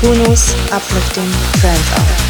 Kuno's Uplifting Trance Hour.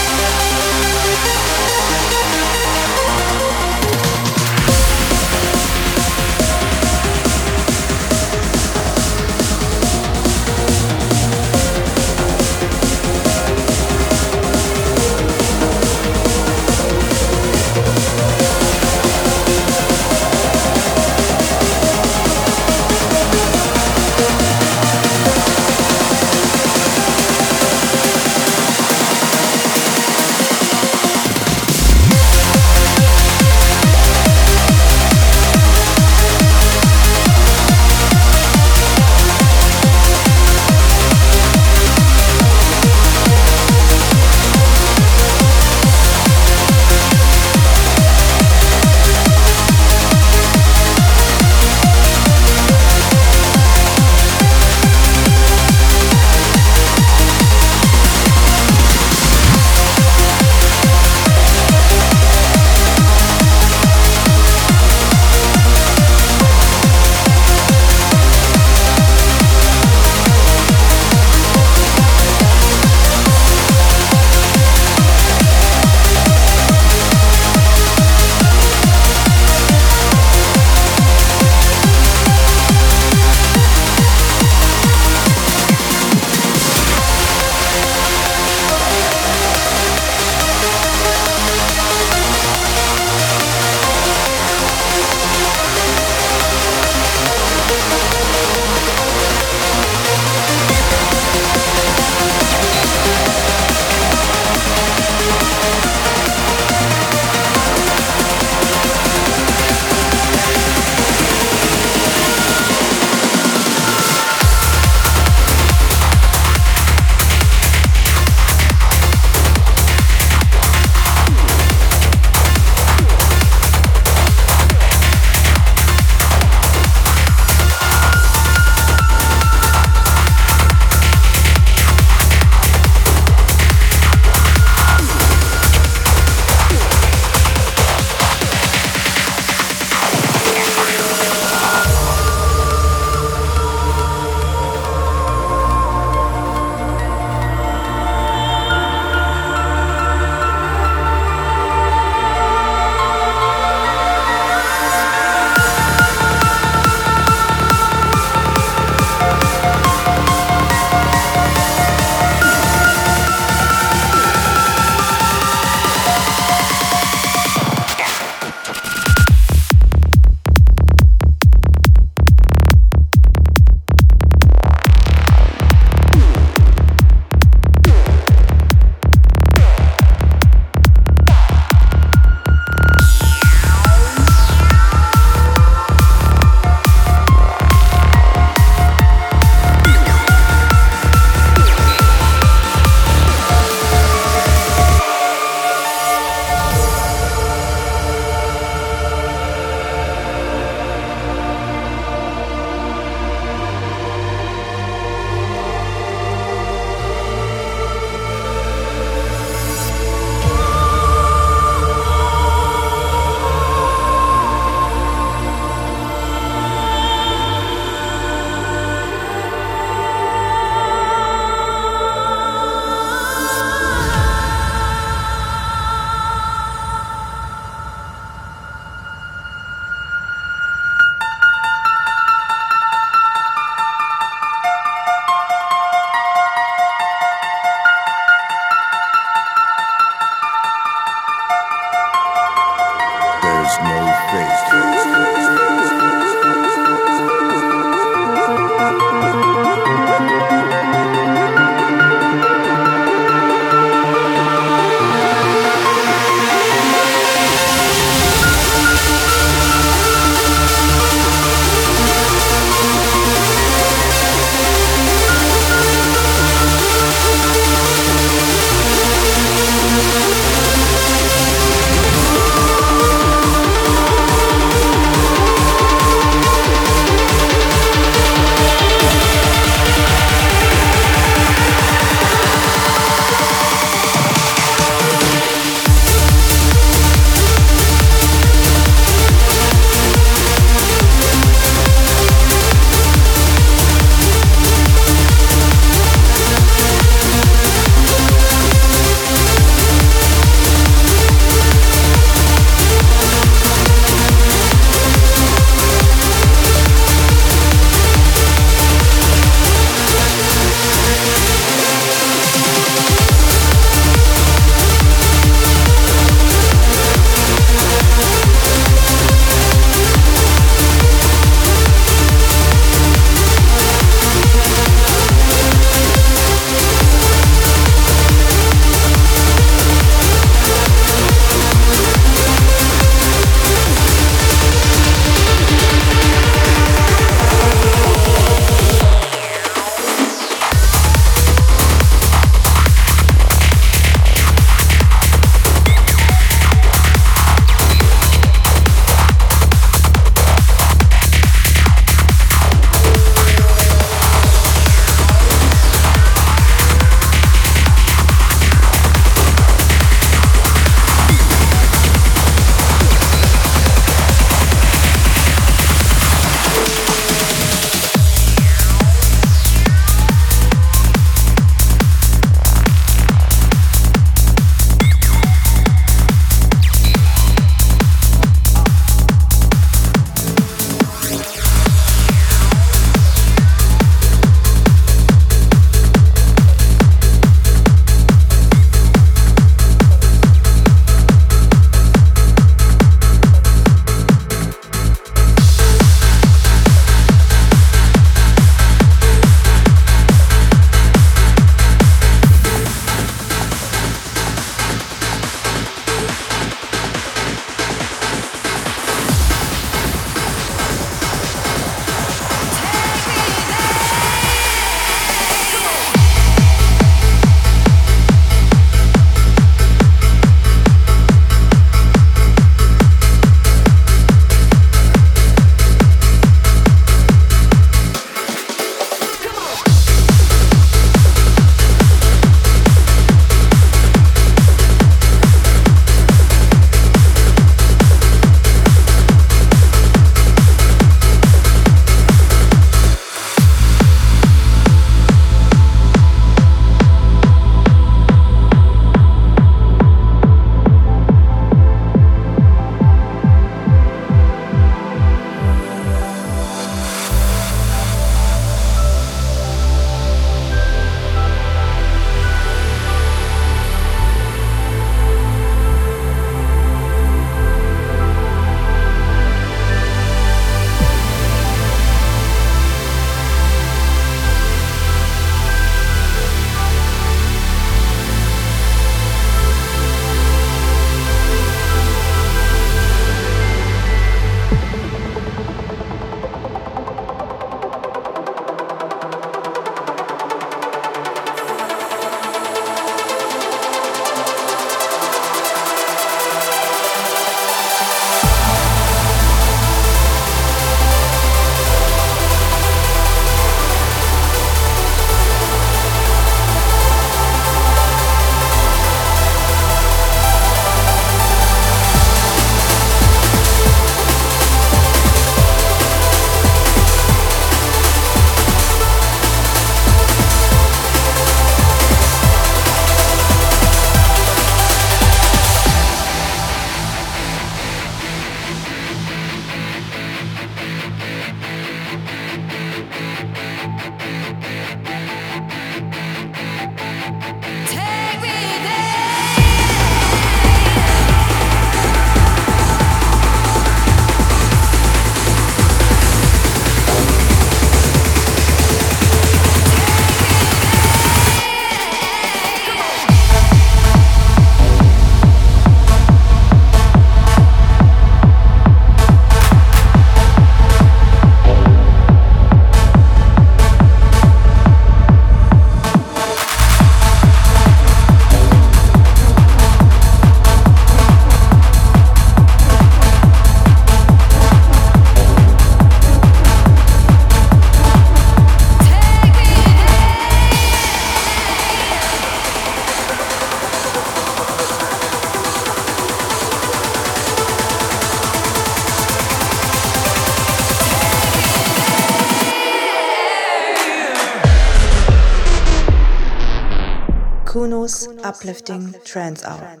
Uplifting Trance Hour.